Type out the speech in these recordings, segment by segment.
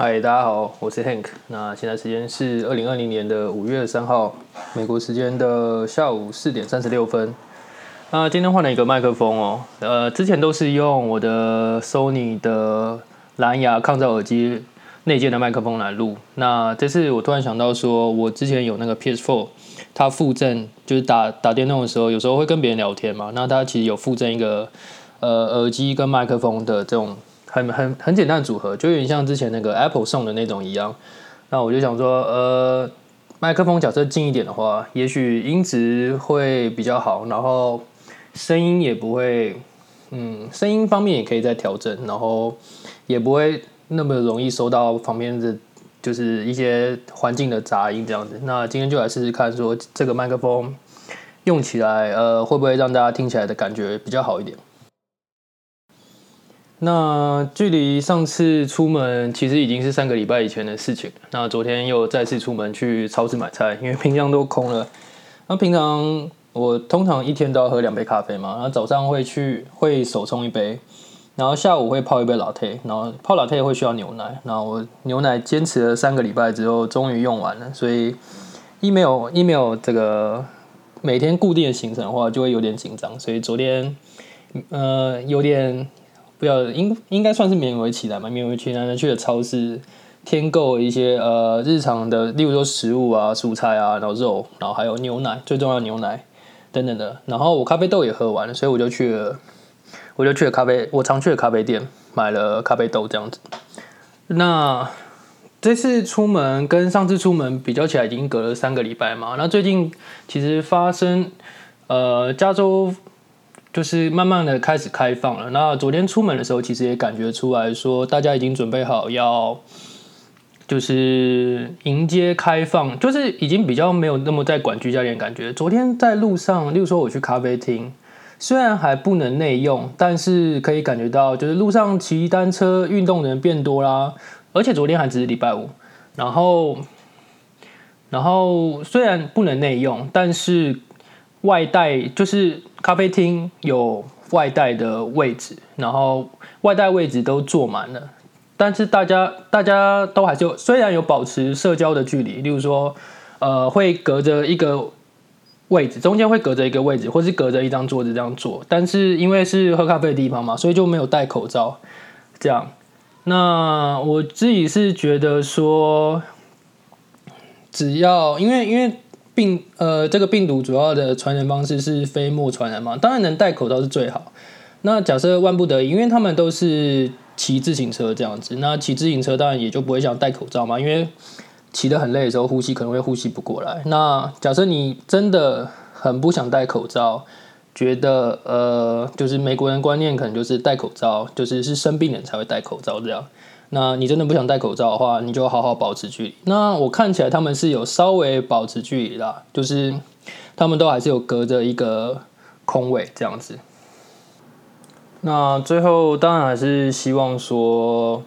嗨，大家好，我是 Hank。那现在时间是二零二零年的五月三号，美国时间的下午四点三十六分。那今天换了一个麦克风哦，呃，之前都是用我的 Sony 的蓝牙抗噪耳机内建的麦克风来录。那这次我突然想到说，我之前有那个 PS4，它附赠就是打打电动的时候，有时候会跟别人聊天嘛，那它其实有附赠一个呃耳机跟麦克风的这种。很很很简单组合，就有点像之前那个 Apple 送的那种一样。那我就想说，呃，麦克风假设近一点的话，也许音质会比较好，然后声音也不会，嗯，声音方面也可以再调整，然后也不会那么容易收到旁边的，就是一些环境的杂音这样子。那今天就来试试看，说这个麦克风用起来，呃，会不会让大家听起来的感觉比较好一点？那距离上次出门其实已经是三个礼拜以前的事情。那昨天又再次出门去超市买菜，因为冰箱都空了。那平常我通常一天都要喝两杯咖啡嘛，然后早上会去会手冲一杯，然后下午会泡一杯老 T，然后泡老 T 会需要牛奶。然后我牛奶坚持了三个礼拜之后，终于用完了。所以一没有一没有这个每天固定的行程的话，就会有点紧张。所以昨天呃有点。不要应应该算是勉为其难嘛，勉为其难的去了超市添购一些呃日常的，例如说食物啊、蔬菜啊，然后肉，然后还有牛奶，最重要牛奶等等的。然后我咖啡豆也喝完了，所以我就去了，我就去了咖啡我常去的咖啡店买了咖啡豆这样子。那这次出门跟上次出门比较起来，已经隔了三个礼拜嘛。那最近其实发生呃加州。就是慢慢的开始开放了。那昨天出门的时候，其实也感觉出来说，大家已经准备好要，就是迎接开放，就是已经比较没有那么在管居家的感觉。昨天在路上，例如说我去咖啡厅，虽然还不能内用，但是可以感觉到，就是路上骑单车运动的人变多啦。而且昨天还只是礼拜五，然后，然后虽然不能内用，但是。外带就是咖啡厅有外带的位置，然后外带位置都坐满了，但是大家大家都还是虽然有保持社交的距离，例如说，呃，会隔着一个位置，中间会隔着一个位置，或是隔着一张桌子这样坐，但是因为是喝咖啡的地方嘛，所以就没有戴口罩。这样，那我自己是觉得说，只要因为因为。病呃，这个病毒主要的传染方式是飞沫传染嘛？当然能戴口罩是最好。那假设万不得已，因为他们都是骑自行车这样子，那骑自行车当然也就不会想戴口罩嘛，因为骑得很累的时候，呼吸可能会呼吸不过来。那假设你真的很不想戴口罩，觉得呃，就是美国人观念可能就是戴口罩就是是生病人才会戴口罩这样。那你真的不想戴口罩的话，你就好好保持距离。那我看起来他们是有稍微保持距离啦，就是他们都还是有隔着一个空位这样子。那最后当然还是希望说，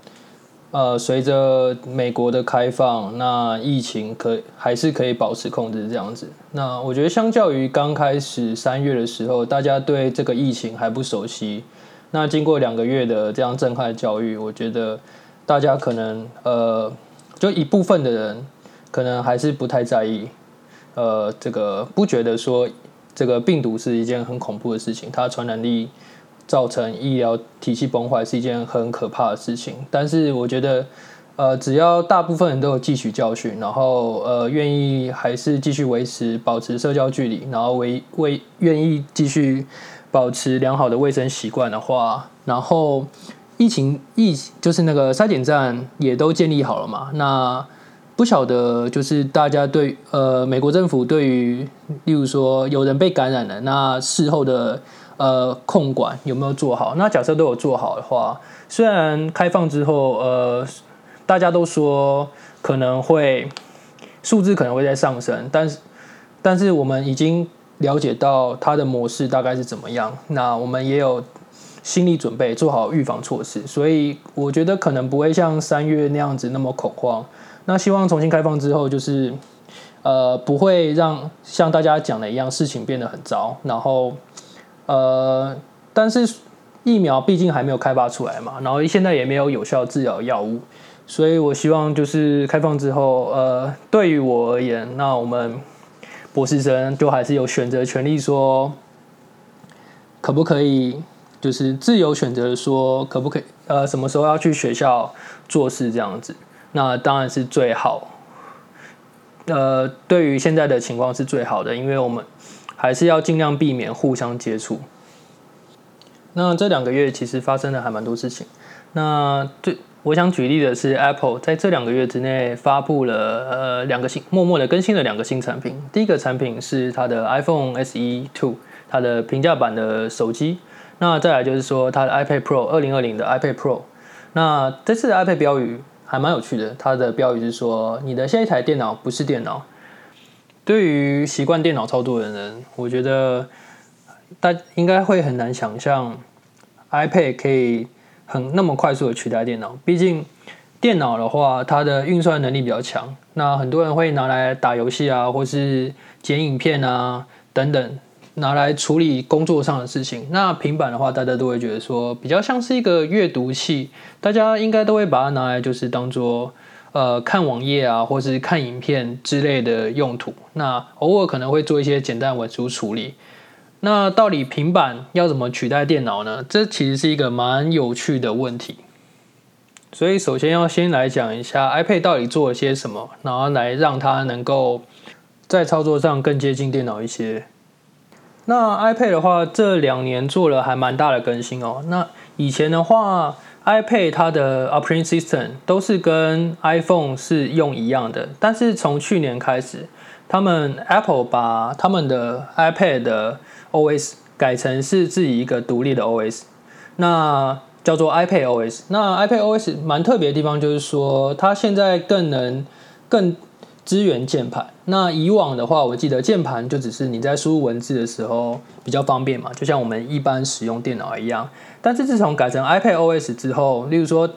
呃，随着美国的开放，那疫情可还是可以保持控制这样子。那我觉得相较于刚开始三月的时候，大家对这个疫情还不熟悉，那经过两个月的这样震撼教育，我觉得。大家可能呃，就一部分的人可能还是不太在意，呃，这个不觉得说这个病毒是一件很恐怖的事情，它传染力造成医疗体系崩坏是一件很可怕的事情。但是我觉得，呃，只要大部分人都有汲取教训，然后呃，愿意还是继续维持保持社交距离，然后为为愿意继续保持良好的卫生习惯的话，然后。疫情疫就是那个筛检站也都建立好了嘛？那不晓得就是大家对呃美国政府对于例如说有人被感染了，那事后的呃控管有没有做好？那假设都有做好的话，虽然开放之后呃大家都说可能会数字可能会在上升，但是但是我们已经了解到它的模式大概是怎么样，那我们也有。心理准备，做好预防措施，所以我觉得可能不会像三月那样子那么恐慌。那希望重新开放之后，就是呃不会让像大家讲的一样，事情变得很糟。然后呃，但是疫苗毕竟还没有开发出来嘛，然后现在也没有有效治疗药物，所以我希望就是开放之后，呃，对于我而言，那我们博士生就还是有选择权利，说可不可以，就是自由选择说可不可以，呃，什么时候要去学校做事这样子，那当然是最好。呃，对于现在的情况是最好的，因为我们还是要尽量避免互相接触。那这两个月其实发生了还蛮多事情。那最我想举例的是，Apple 在这两个月之内发布了呃两个新，默默的更新了两个新产品。第一个产品是它的 iPhone SE Two，它的平价版的手机。那再来就是说它的 iPad Pro，二零二零的 iPad Pro。那这次的 iPad 标语。还蛮有趣的，它的标语是说：“你的下一台电脑不是电脑。”对于习惯电脑操作的人，我觉得大应该会很难想象 iPad 可以很那么快速的取代电脑。毕竟电脑的话，它的运算能力比较强，那很多人会拿来打游戏啊，或是剪影片啊等等。拿来处理工作上的事情。那平板的话，大家都会觉得说比较像是一个阅读器，大家应该都会把它拿来就是当做呃看网页啊，或是看影片之类的用途。那偶尔可能会做一些简单文书处理。那到底平板要怎么取代电脑呢？这其实是一个蛮有趣的问题。所以首先要先来讲一下 iPad 到底做了些什么，然后来让它能够在操作上更接近电脑一些。那 iPad 的话，这两年做了还蛮大的更新哦。那以前的话，iPad 它的 Operating System 都是跟 iPhone 是用一样的，但是从去年开始，他们 Apple 把他们的 iPad 的 OS 改成是自己一个独立的 OS，那叫做 iPad OS。那 iPad OS 蛮特别的地方就是说，它现在更能更。支援键盘。那以往的话，我记得键盘就只是你在输入文字的时候比较方便嘛，就像我们一般使用电脑一样。但是自从改成 iPad OS 之后，例如说，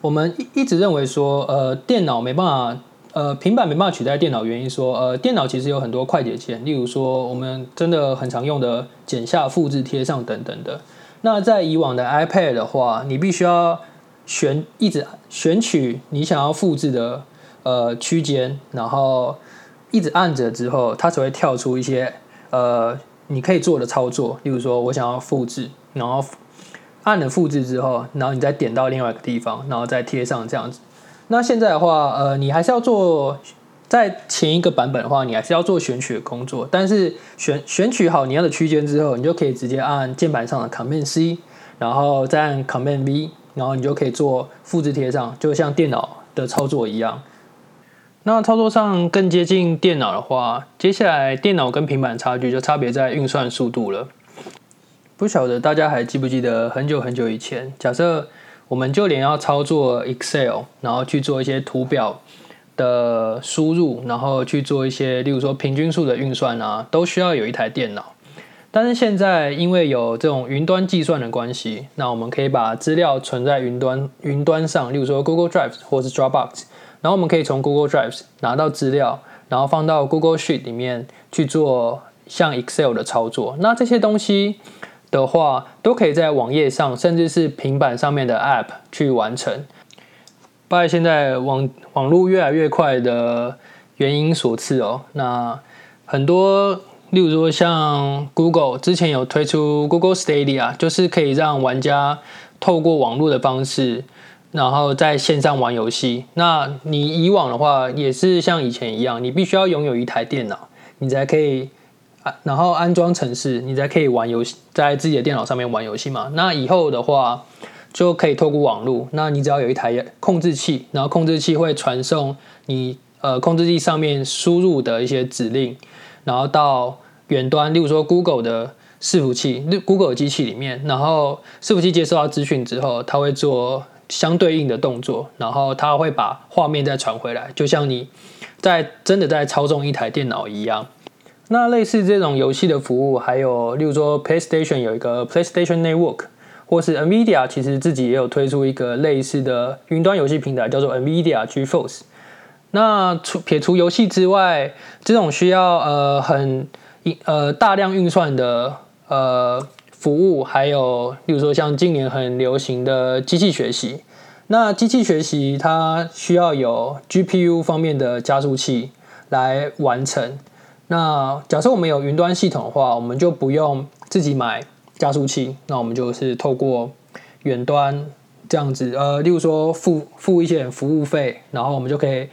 我们一一直认为说，呃，电脑没办法，呃，平板没办法取代电脑，原因说，呃，电脑其实有很多快捷键，例如说我们真的很常用的剪下、复制、贴上等等的。那在以往的 iPad 的话，你必须要选一直选取你想要复制的。呃，区间，然后一直按着之后，它才会跳出一些呃你可以做的操作。例如说，我想要复制，然后按了复制之后，然后你再点到另外一个地方，然后再贴上这样子。那现在的话，呃，你还是要做在前一个版本的话，你还是要做选取的工作。但是选选取好你要的区间之后，你就可以直接按键盘上的 Command C，然后再按 Command V，然后你就可以做复制贴上，就像电脑的操作一样。那操作上更接近电脑的话，接下来电脑跟平板差距就差别在运算速度了。不晓得大家还记不记得很久很久以前，假设我们就连要操作 Excel，然后去做一些图表的输入，然后去做一些，例如说平均数的运算啊，都需要有一台电脑。但是现在因为有这种云端计算的关系，那我们可以把资料存在云端云端上，例如说 Google Drive 或是 Dropbox。然后我们可以从 Google Drive 拿到资料，然后放到 Google Sheet 里面去做像 Excel 的操作。那这些东西的话，都可以在网页上，甚至是平板上面的 App 去完成。拜现在网网络越来越快的原因所赐哦，那很多，例如说像 Google 之前有推出 Google Stadia，就是可以让玩家透过网络的方式。然后在线上玩游戏，那你以往的话也是像以前一样，你必须要拥有一台电脑，你才可以啊，然后安装程式，你才可以玩游戏，在自己的电脑上面玩游戏嘛。那以后的话就可以透过网络，那你只要有一台控制器，然后控制器会传送你呃控制器上面输入的一些指令，然后到远端，例如说 Google 的伺服器，Google 机器里面，然后伺服器接收到资讯之后，它会做。相对应的动作，然后它会把画面再传回来，就像你在真的在操纵一台电脑一样。那类似这种游戏的服务，还有例如说 PlayStation 有一个 PlayStation Network，或是 Nvidia 其实自己也有推出一个类似的云端游戏平台，叫做 Nvidia GeForce。那除撇除游戏之外，这种需要呃很呃大量运算的呃。服务还有，例如说像今年很流行的机器学习，那机器学习它需要有 GPU 方面的加速器来完成。那假设我们有云端系统的话，我们就不用自己买加速器，那我们就是透过远端这样子，呃，例如说付付一些服务费，然后我们就可以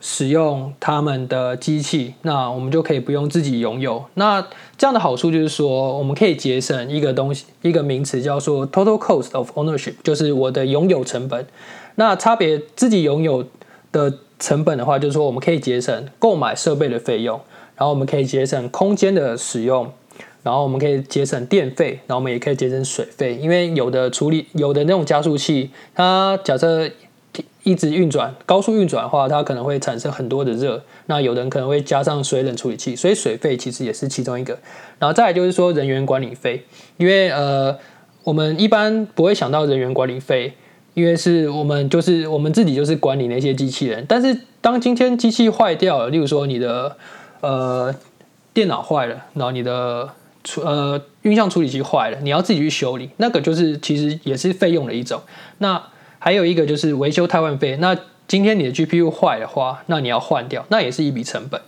使用他们的机器，那我们就可以不用自己拥有。那这样的好处就是说，我们可以节省一个东西，一个名词叫做 total cost of ownership，就是我的拥有成本。那差别自己拥有的成本的话，就是说我们可以节省购买设备的费用。然后我们可以节省空间的使用，然后我们可以节省电费，然后我们也可以节省水费。因为有的处理有的那种加速器，它假设一直运转高速运转的话，它可能会产生很多的热。那有的人可能会加上水冷处理器，所以水费其实也是其中一个。然后再来就是说人员管理费，因为呃我们一般不会想到人员管理费，因为是我们就是我们自己就是管理那些机器人。但是当今天机器坏掉了，例如说你的呃，电脑坏了，然后你的处呃运像处理器坏了，你要自己去修理，那个就是其实也是费用的一种。那还有一个就是维修汰换费。那今天你的 GPU 坏的话，那你要换掉，那也是一笔成本。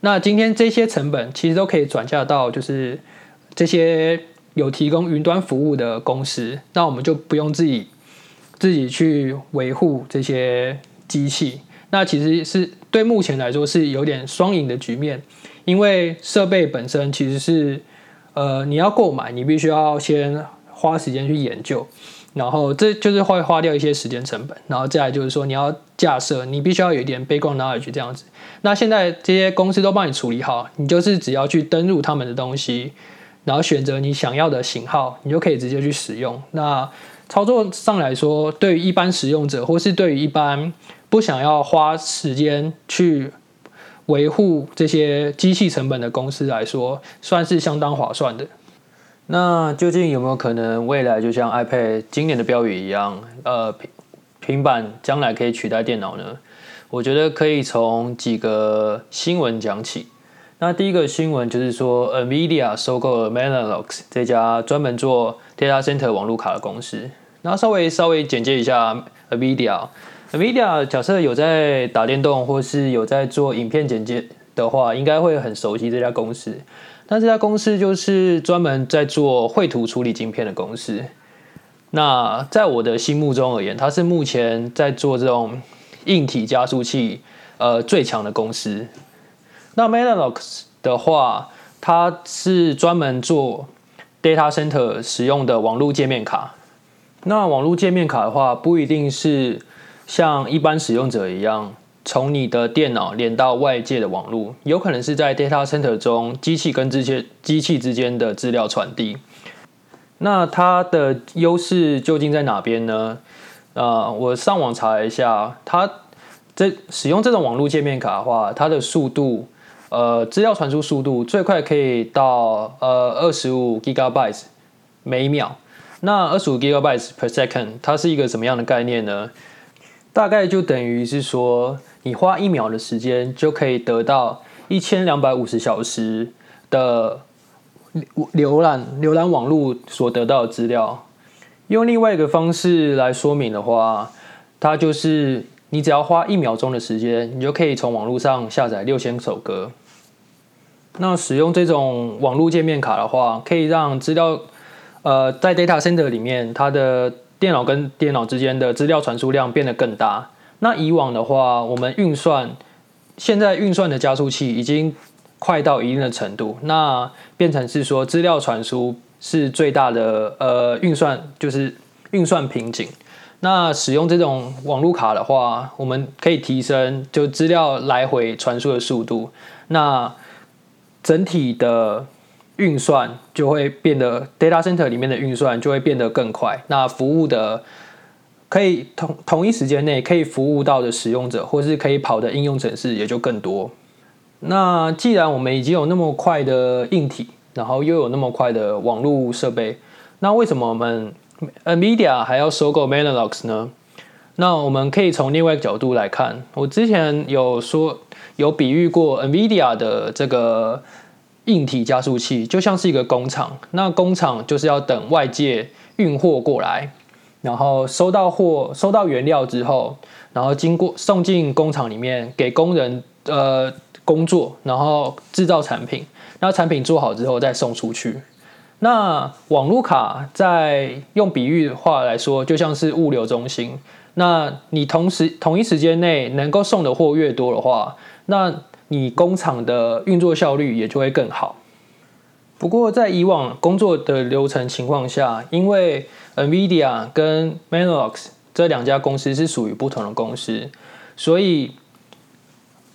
那今天这些成本其实都可以转嫁到就是这些有提供云端服务的公司，那我们就不用自己自己去维护这些机器。那其实是对目前来说是有点双赢的局面，因为设备本身其实是，呃，你要购买，你必须要先花时间去研究，然后这就是会花掉一些时间成本，然后再来就是说你要架设，你必须要有一点 background knowledge 这样子。那现在这些公司都帮你处理好，你就是只要去登录他们的东西，然后选择你想要的型号，你就可以直接去使用。那操作上来说，对于一般使用者或是对于一般不想要花时间去维护这些机器成本的公司来说，算是相当划算的。那究竟有没有可能未来就像 iPad 今年的标语一样，呃，平平板将来可以取代电脑呢？我觉得可以从几个新闻讲起。那第一个新闻就是说，NVIDIA 收购了 Mellanox 这家专门做 data center 网络卡的公司。那稍微稍微简介一下 NVIDIA。NVIDIA 假设有在打电动或是有在做影片剪接的话，应该会很熟悉这家公司。那这家公司就是专门在做绘图处理晶片的公司。那在我的心目中而言，它是目前在做这种硬体加速器呃最强的公司。那 Mellanox 的话，它是专门做 data center 使用的网络界面卡。那网络界面卡的话，不一定是像一般使用者一样，从你的电脑连到外界的网络，有可能是在 data center 中机器跟这些机器之间的资料传递。那它的优势究竟在哪边呢？啊，我上网查一下，它这使用这种网络界面卡的话，它的速度，呃，资料传输速度最快可以到呃二十五 gigabytes 每秒。那二十五 gigabytes per second，它是一个什么样的概念呢？大概就等于是说，你花一秒的时间就可以得到一千两百五十小时的浏览浏览网络所得到的资料。用另外一个方式来说明的话，它就是你只要花一秒钟的时间，你就可以从网络上下载六千首歌。那使用这种网络界面卡的话，可以让资料呃在 data center 里面它的。电脑跟电脑之间的资料传输量变得更大。那以往的话，我们运算现在运算的加速器已经快到一定的程度，那变成是说资料传输是最大的呃运算就是运算瓶颈。那使用这种网络卡的话，我们可以提升就资料来回传输的速度。那整体的。运算就会变得 data center 里面的运算就会变得更快，那服务的可以同同一时间内可以服务到的使用者，或是可以跑的应用程式也就更多。那既然我们已经有那么快的硬体，然后又有那么快的网络设备，那为什么我们 Nvidia 还要收购 Mellanox 呢？那我们可以从另外一个角度来看，我之前有说有比喻过 Nvidia 的这个。硬体加速器就像是一个工厂，那工厂就是要等外界运货过来，然后收到货、收到原料之后，然后经过送进工厂里面给工人呃工作，然后制造产品。那产品做好之后再送出去。那网络卡在用比喻的话来说，就像是物流中心。那你同时同一时间内能够送的货越多的话，那你工厂的运作效率也就会更好。不过在以往工作的流程情况下，因为 NVIDIA 跟 m e l o x 这两家公司是属于不同的公司，所以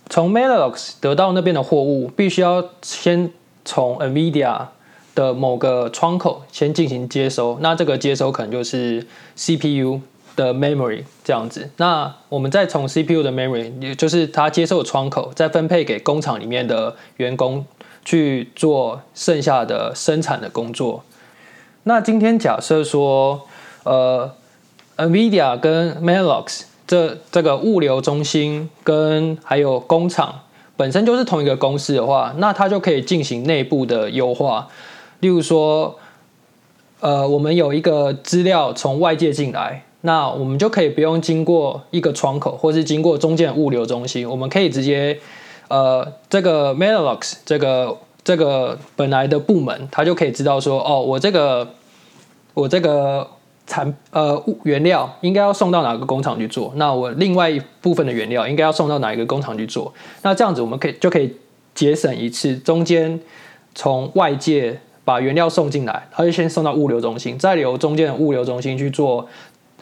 从 m e l o x 得到那边的货物，必须要先从 NVIDIA 的某个窗口先进行接收。那这个接收可能就是 CPU 的 memory 这样子。那我们再从 CPU 的 memory，也就是它接收的窗口，再分配给工厂里面的员工。去做剩下的生产的工作。那今天假设说，呃，NVIDIA 跟 m e l o x 这这个物流中心跟还有工厂本身就是同一个公司的话，那它就可以进行内部的优化。例如说，呃，我们有一个资料从外界进来，那我们就可以不用经过一个窗口，或是经过中间物流中心，我们可以直接。呃，这个 m e l o x 这个这个本来的部门，他就可以知道说，哦，我这个我这个产呃物原料应该要送到哪个工厂去做？那我另外一部分的原料应该要送到哪一个工厂去做？那这样子我们可以就可以节省一次中间从外界把原料送进来，他就先送到物流中心，再由中间的物流中心去做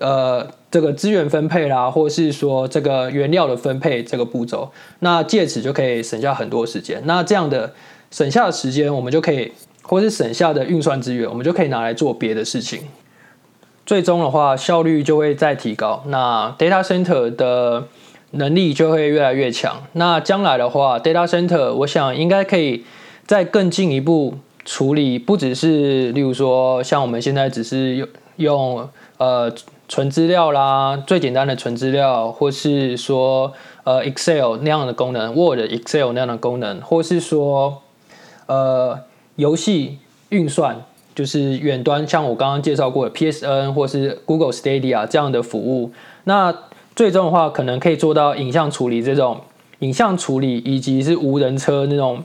呃。这个资源分配啦，或是说这个原料的分配这个步骤，那借此就可以省下很多时间。那这样的省下的时间，我们就可以，或是省下的运算资源，我们就可以拿来做别的事情。最终的话，效率就会再提高，那 data center 的能力就会越来越强。那将来的话，data center 我想应该可以再更进一步处理，不只是例如说像我们现在只是用用呃。存资料啦，最简单的存资料，或是说呃 Excel 那样的功能，Word、Excel 那样的功能，或是说呃游戏运算，就是远端，像我刚刚介绍过的 PSN 或是 Google Stadia 这样的服务。那最终的话，可能可以做到影像处理这种影像处理，以及是无人车那种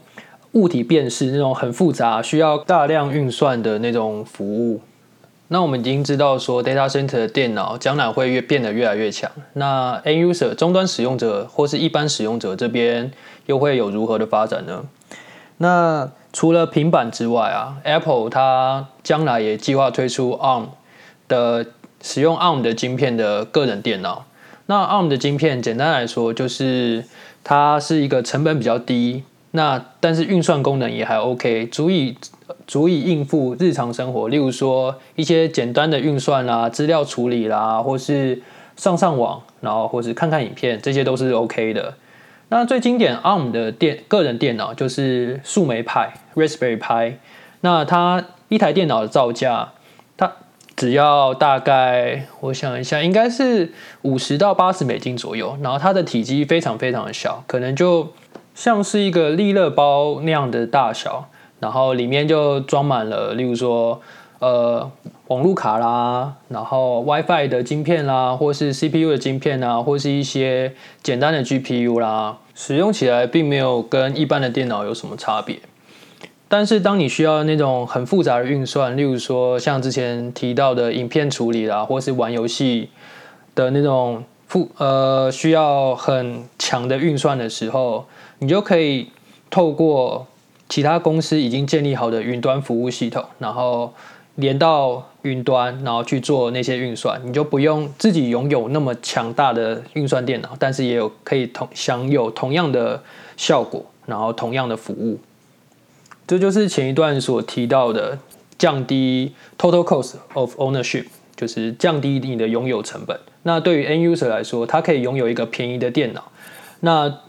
物体辨识那种很复杂、需要大量运算的那种服务。那我们已经知道说，data center 的电脑将来会越变得越来越强。那 end user 终端使用者或是一般使用者这边又会有如何的发展呢？那除了平板之外啊，Apple 它将来也计划推出 ARM 的使用 ARM 的晶片的个人电脑。那 ARM 的晶片简单来说就是它是一个成本比较低，那但是运算功能也还 OK，足以。足以应付日常生活，例如说一些简单的运算啦、资料处理啦，或是上上网，然后或是看看影片，这些都是 OK 的。那最经典 ARM 的电个人电脑就是树莓派 Raspberry Pi。那它一台电脑的造价，它只要大概我想一下，应该是五十到八十美金左右。然后它的体积非常非常的小，可能就像是一个利乐包那样的大小。然后里面就装满了，例如说，呃，网路卡啦，然后 WiFi 的晶片啦，或是 CPU 的晶片啊，或是一些简单的 GPU 啦，使用起来并没有跟一般的电脑有什么差别。但是当你需要那种很复杂的运算，例如说像之前提到的影片处理啦，或是玩游戏的那种复呃需要很强的运算的时候，你就可以透过。其他公司已经建立好的云端服务系统，然后连到云端，然后去做那些运算，你就不用自己拥有那么强大的运算电脑，但是也有可以同享有同样的效果，然后同样的服务。这就是前一段所提到的降低 total cost of ownership，就是降低你的拥有成本。那对于 end user 来说，他可以拥有一个便宜的电脑，那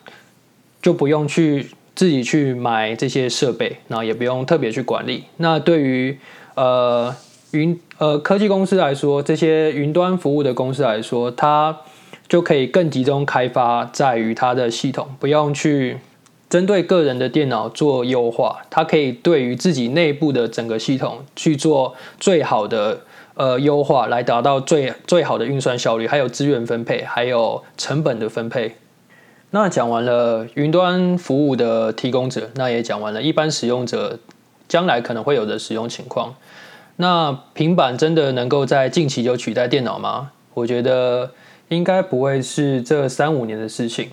就不用去。自己去买这些设备，然后也不用特别去管理。那对于呃云呃科技公司来说，这些云端服务的公司来说，它就可以更集中开发在于它的系统，不用去针对个人的电脑做优化。它可以对于自己内部的整个系统去做最好的呃优化，来达到最最好的运算效率，还有资源分配，还有成本的分配。那讲完了云端服务的提供者，那也讲完了一般使用者将来可能会有的使用情况。那平板真的能够在近期就取代电脑吗？我觉得应该不会是这三五年的事情。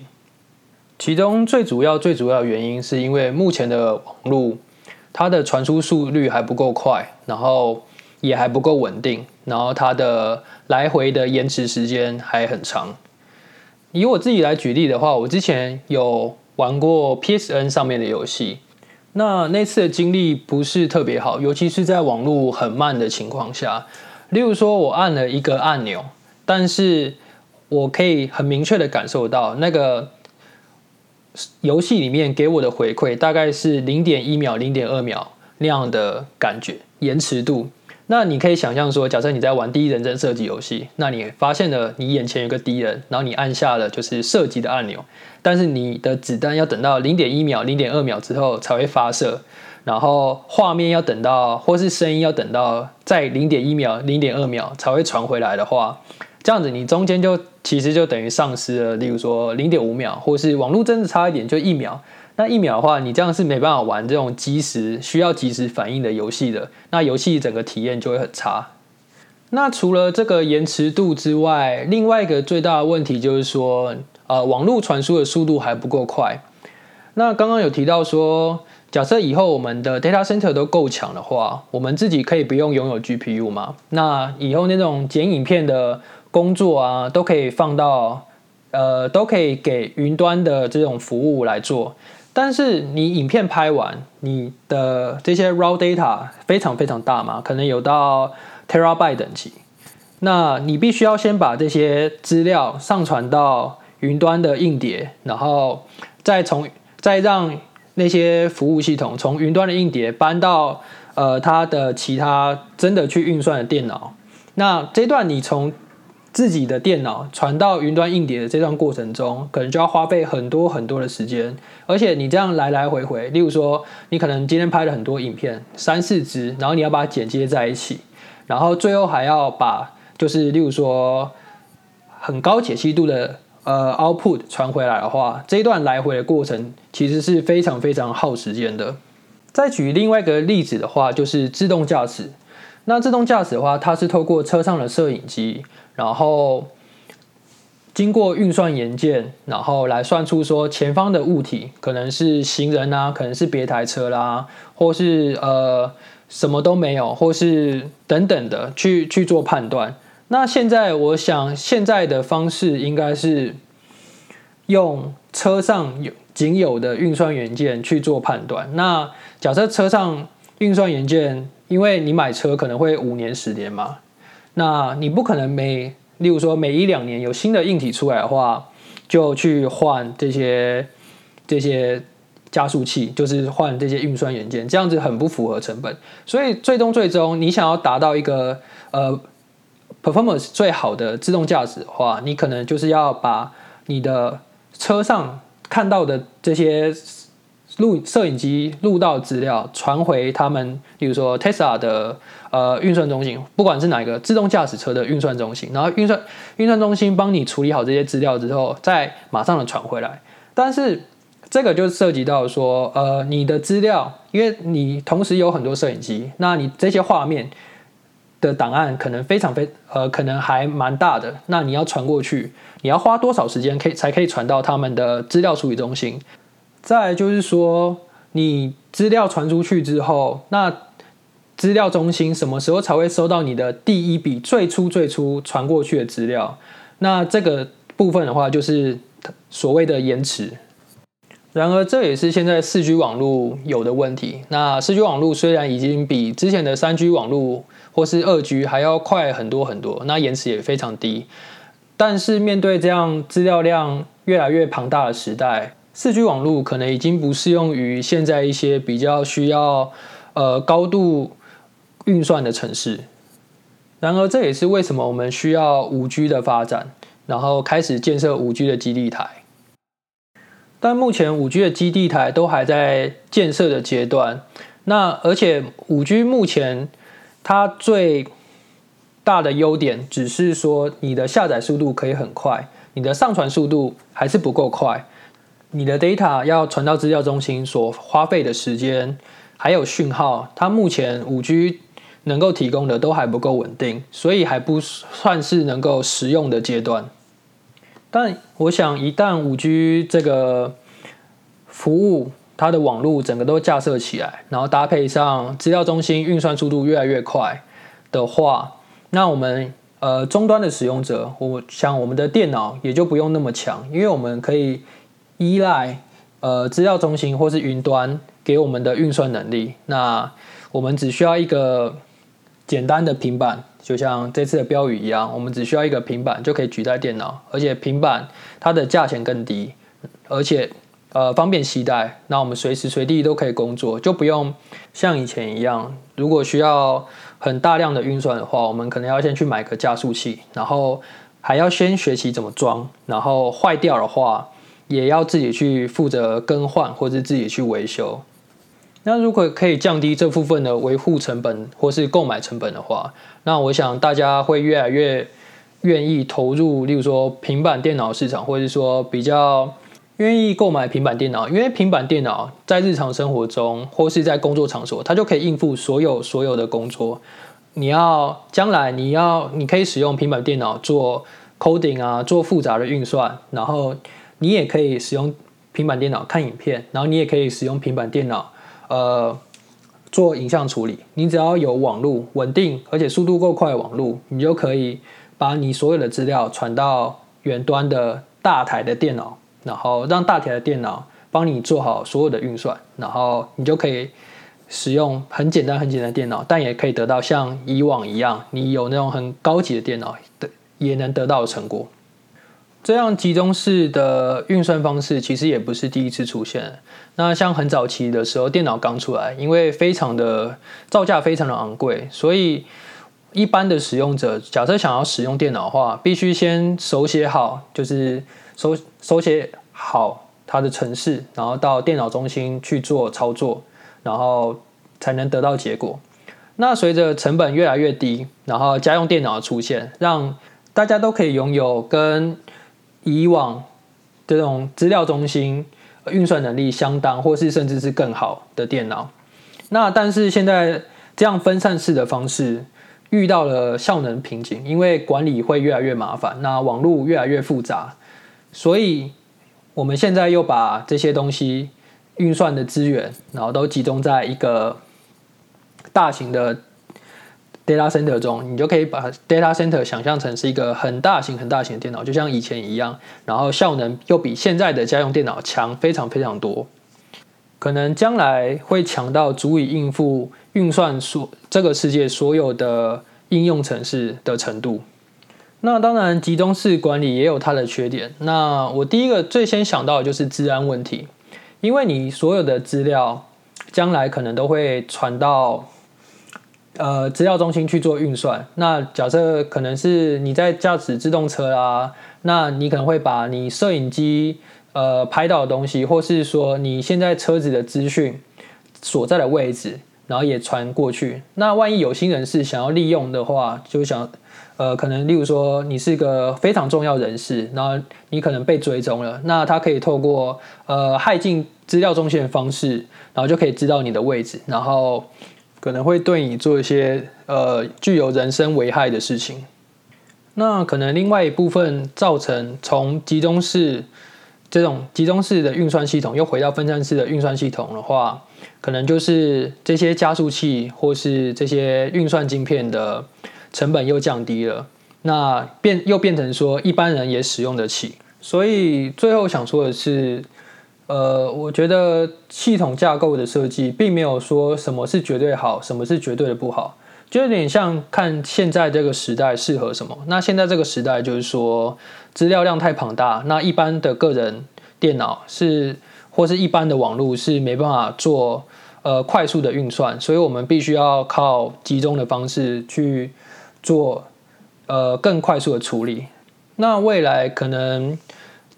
其中最主要、最主要的原因是因为目前的网络，它的传输速率还不够快，然后也还不够稳定，然后它的来回的延迟时间还很长。以我自己来举例的话，我之前有玩过 PSN 上面的游戏，那那次的经历不是特别好，尤其是在网络很慢的情况下。例如说，我按了一个按钮，但是我可以很明确的感受到，那个游戏里面给我的回馈大概是零点一秒、零点二秒那样的感觉延迟度。那你可以想象说，假设你在玩第一人称射击游戏，那你发现了你眼前有个敌人，然后你按下了就是射击的按钮，但是你的子弹要等到零点一秒、零点二秒之后才会发射，然后画面要等到，或是声音要等到在零点一秒、零点二秒才会传回来的话，这样子你中间就其实就等于丧失了，例如说零点五秒，或是网络真的差一点就一秒。那一秒的话，你这样是没办法玩这种即时需要即时反应的游戏的。那游戏整个体验就会很差。那除了这个延迟度之外，另外一个最大的问题就是说，呃，网络传输的速度还不够快。那刚刚有提到说，假设以后我们的 data center 都够强的话，我们自己可以不用拥有 GPU 吗？那以后那种剪影片的工作啊，都可以放到，呃，都可以给云端的这种服务来做。但是你影片拍完，你的这些 raw data 非常非常大嘛，可能有到 terabyte 等级。那你必须要先把这些资料上传到云端的硬碟，然后再从再让那些服务系统从云端的硬碟搬到呃它的其他真的去运算的电脑。那这段你从自己的电脑传到云端硬碟的这段过程中，可能就要花费很多很多的时间，而且你这样来来回回，例如说，你可能今天拍了很多影片，三四支，然后你要把它剪接在一起，然后最后还要把，就是例如说，很高解析度的呃 output 传回来的话，这一段来回的过程其实是非常非常耗时间的。再举另外一个例子的话，就是自动驾驶。那自动驾驶的话，它是透过车上的摄影机。然后经过运算元件，然后来算出说前方的物体可能是行人啊，可能是别台车啦，或是呃什么都没有，或是等等的去去做判断。那现在我想现在的方式应该是用车上有仅有的运算元件去做判断。那假设车上运算元件，因为你买车可能会五年十年嘛。那你不可能每，例如说每一两年有新的硬体出来的话，就去换这些这些加速器，就是换这些运算元件，这样子很不符合成本。所以最终最终，你想要达到一个呃 performance 最好的自动驾驶的话，你可能就是要把你的车上看到的这些。录摄影机录到资料传回他们，比如说 Tesla 的呃运算中心，不管是哪一个自动驾驶车的运算中心，然后运算运算中心帮你处理好这些资料之后，再马上的传回来。但是这个就涉及到说，呃，你的资料，因为你同时有很多摄影机，那你这些画面的档案可能非常非呃，可能还蛮大的，那你要传过去，你要花多少时间可以才可以传到他们的资料处理中心？再就是说，你资料传出去之后，那资料中心什么时候才会收到你的第一笔最初最初传过去的资料？那这个部分的话，就是所谓的延迟。然而，这也是现在四 G 网络有的问题。那四 G 网络虽然已经比之前的三 G 网络或是二 G 还要快很多很多，那延迟也非常低，但是面对这样资料量越来越庞大的时代。四 G 网络可能已经不适用于现在一些比较需要呃高度运算的城市。然而，这也是为什么我们需要五 G 的发展，然后开始建设五 G 的基地台。但目前五 G 的基地台都还在建设的阶段。那而且五 G 目前它最大的优点只是说你的下载速度可以很快，你的上传速度还是不够快。你的 data 要传到资料中心所花费的时间，还有讯号，它目前五 G 能够提供的都还不够稳定，所以还不算是能够实用的阶段。但我想，一旦五 G 这个服务它的网络整个都架设起来，然后搭配上资料中心运算速度越来越快的话，那我们呃终端的使用者，我想我们的电脑也就不用那么强，因为我们可以。依赖呃资料中心或是云端给我们的运算能力，那我们只需要一个简单的平板，就像这次的标语一样，我们只需要一个平板就可以取代电脑，而且平板它的价钱更低，而且呃方便携带，那我们随时随地都可以工作，就不用像以前一样，如果需要很大量的运算的话，我们可能要先去买个加速器，然后还要先学习怎么装，然后坏掉的话。也要自己去负责更换，或是自己去维修。那如果可以降低这部分的维护成本或是购买成本的话，那我想大家会越来越愿意投入，例如说平板电脑市场，或者说比较愿意购买平板电脑，因为平板电脑在日常生活中或是在工作场所，它就可以应付所有所有的工作。你要将来你要你可以使用平板电脑做 coding 啊，做复杂的运算，然后。你也可以使用平板电脑看影片，然后你也可以使用平板电脑，呃，做影像处理。你只要有网络稳定而且速度够快的网络，你就可以把你所有的资料传到远端的大台的电脑，然后让大台的电脑帮你做好所有的运算，然后你就可以使用很简单很简单的电脑，但也可以得到像以往一样，你有那种很高级的电脑的也能得到的成果。这样集中式的运算方式其实也不是第一次出现。那像很早期的时候，电脑刚出来，因为非常的造价非常的昂贵，所以一般的使用者假设想要使用电脑的话，必须先手写好，就是手手写好它的程式，然后到电脑中心去做操作，然后才能得到结果。那随着成本越来越低，然后家用电脑的出现，让大家都可以拥有跟以往这种资料中心运算能力相当，或是甚至是更好的电脑，那但是现在这样分散式的方式遇到了效能瓶颈，因为管理会越来越麻烦，那网络越来越复杂，所以我们现在又把这些东西运算的资源，然后都集中在一个大型的。Data center 中，你就可以把 data center 想象成是一个很大型、很大型的电脑，就像以前一样，然后效能又比现在的家用电脑强非常非常多，可能将来会强到足以应付运算所这个世界所有的应用程式的程度。那当然，集中式管理也有它的缺点。那我第一个最先想到的就是治安问题，因为你所有的资料将来可能都会传到。呃，资料中心去做运算。那假设可能是你在驾驶自动车啦，那你可能会把你摄影机呃拍到的东西，或是说你现在车子的资讯所在的位置，然后也传过去。那万一有心人士想要利用的话，就想呃，可能例如说你是个非常重要人士，然后你可能被追踪了，那他可以透过呃害进资料中心的方式，然后就可以知道你的位置，然后。可能会对你做一些呃具有人身危害的事情。那可能另外一部分造成从集中式这种集中式的运算系统又回到分散式的运算系统的话，可能就是这些加速器或是这些运算晶片的成本又降低了，那变又变成说一般人也使用得起。所以最后想说的是。呃，我觉得系统架构的设计并没有说什么是绝对好，什么是绝对的不好，就有点像看现在这个时代适合什么。那现在这个时代就是说资料量太庞大，那一般的个人电脑是或是一般的网络是没办法做呃快速的运算，所以我们必须要靠集中的方式去做呃更快速的处理。那未来可能。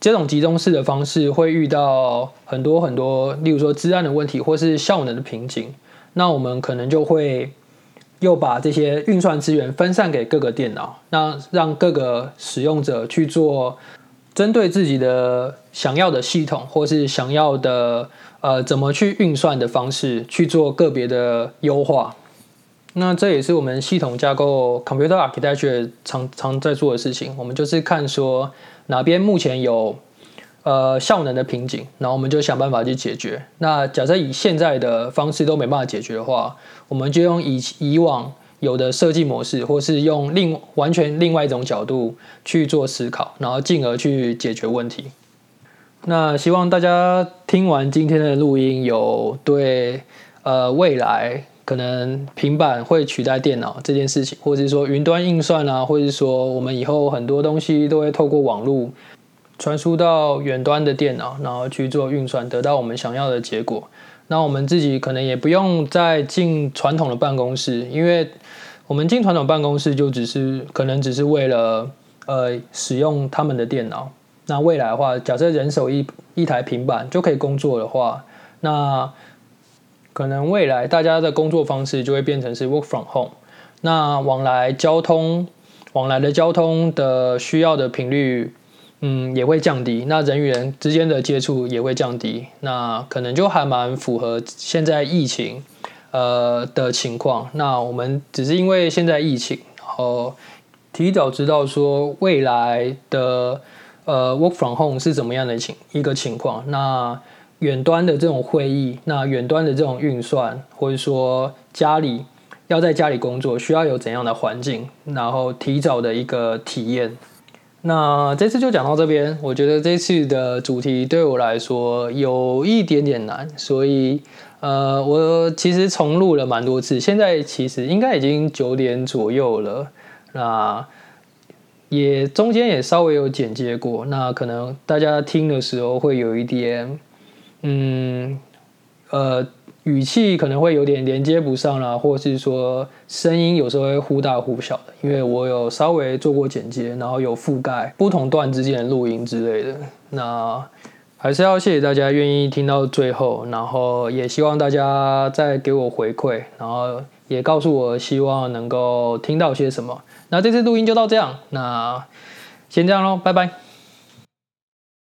这种集中式的方式会遇到很多很多，例如说治安的问题，或是效能的瓶颈。那我们可能就会又把这些运算资源分散给各个电脑，那让各个使用者去做针对自己的想要的系统，或是想要的呃怎么去运算的方式去做个别的优化。那这也是我们系统架构 （computer architecture） 常常在做的事情。我们就是看说哪边目前有呃效能的瓶颈，然后我们就想办法去解决。那假设以现在的方式都没办法解决的话，我们就用以以往有的设计模式，或是用另完全另外一种角度去做思考，然后进而去解决问题。那希望大家听完今天的录音，有对呃未来。可能平板会取代电脑这件事情，或者是说云端运算啊，或者是说我们以后很多东西都会透过网络传输到远端的电脑，然后去做运算，得到我们想要的结果。那我们自己可能也不用再进传统的办公室，因为我们进传统办公室就只是可能只是为了呃使用他们的电脑。那未来的话，假设人手一一台平板就可以工作的话，那。可能未来大家的工作方式就会变成是 work from home，那往来交通往来的交通的需要的频率，嗯，也会降低，那人与人之间的接触也会降低，那可能就还蛮符合现在疫情呃的情况。那我们只是因为现在疫情，然后提早知道说未来的呃 work from home 是怎么样的情一个情况，那。远端的这种会议，那远端的这种运算，或者说家里要在家里工作，需要有怎样的环境，然后提早的一个体验。那这次就讲到这边，我觉得这次的主题对我来说有一点点难，所以呃，我其实重录了蛮多次，现在其实应该已经九点左右了，那也中间也稍微有剪接过，那可能大家听的时候会有一点。嗯，呃，语气可能会有点连接不上啦，或者是说声音有时候会忽大忽小的，因为我有稍微做过剪接，然后有覆盖不同段之间的录音之类的。那还是要谢谢大家愿意听到最后，然后也希望大家再给我回馈，然后也告诉我希望能够听到些什么。那这次录音就到这样，那先这样喽，拜拜。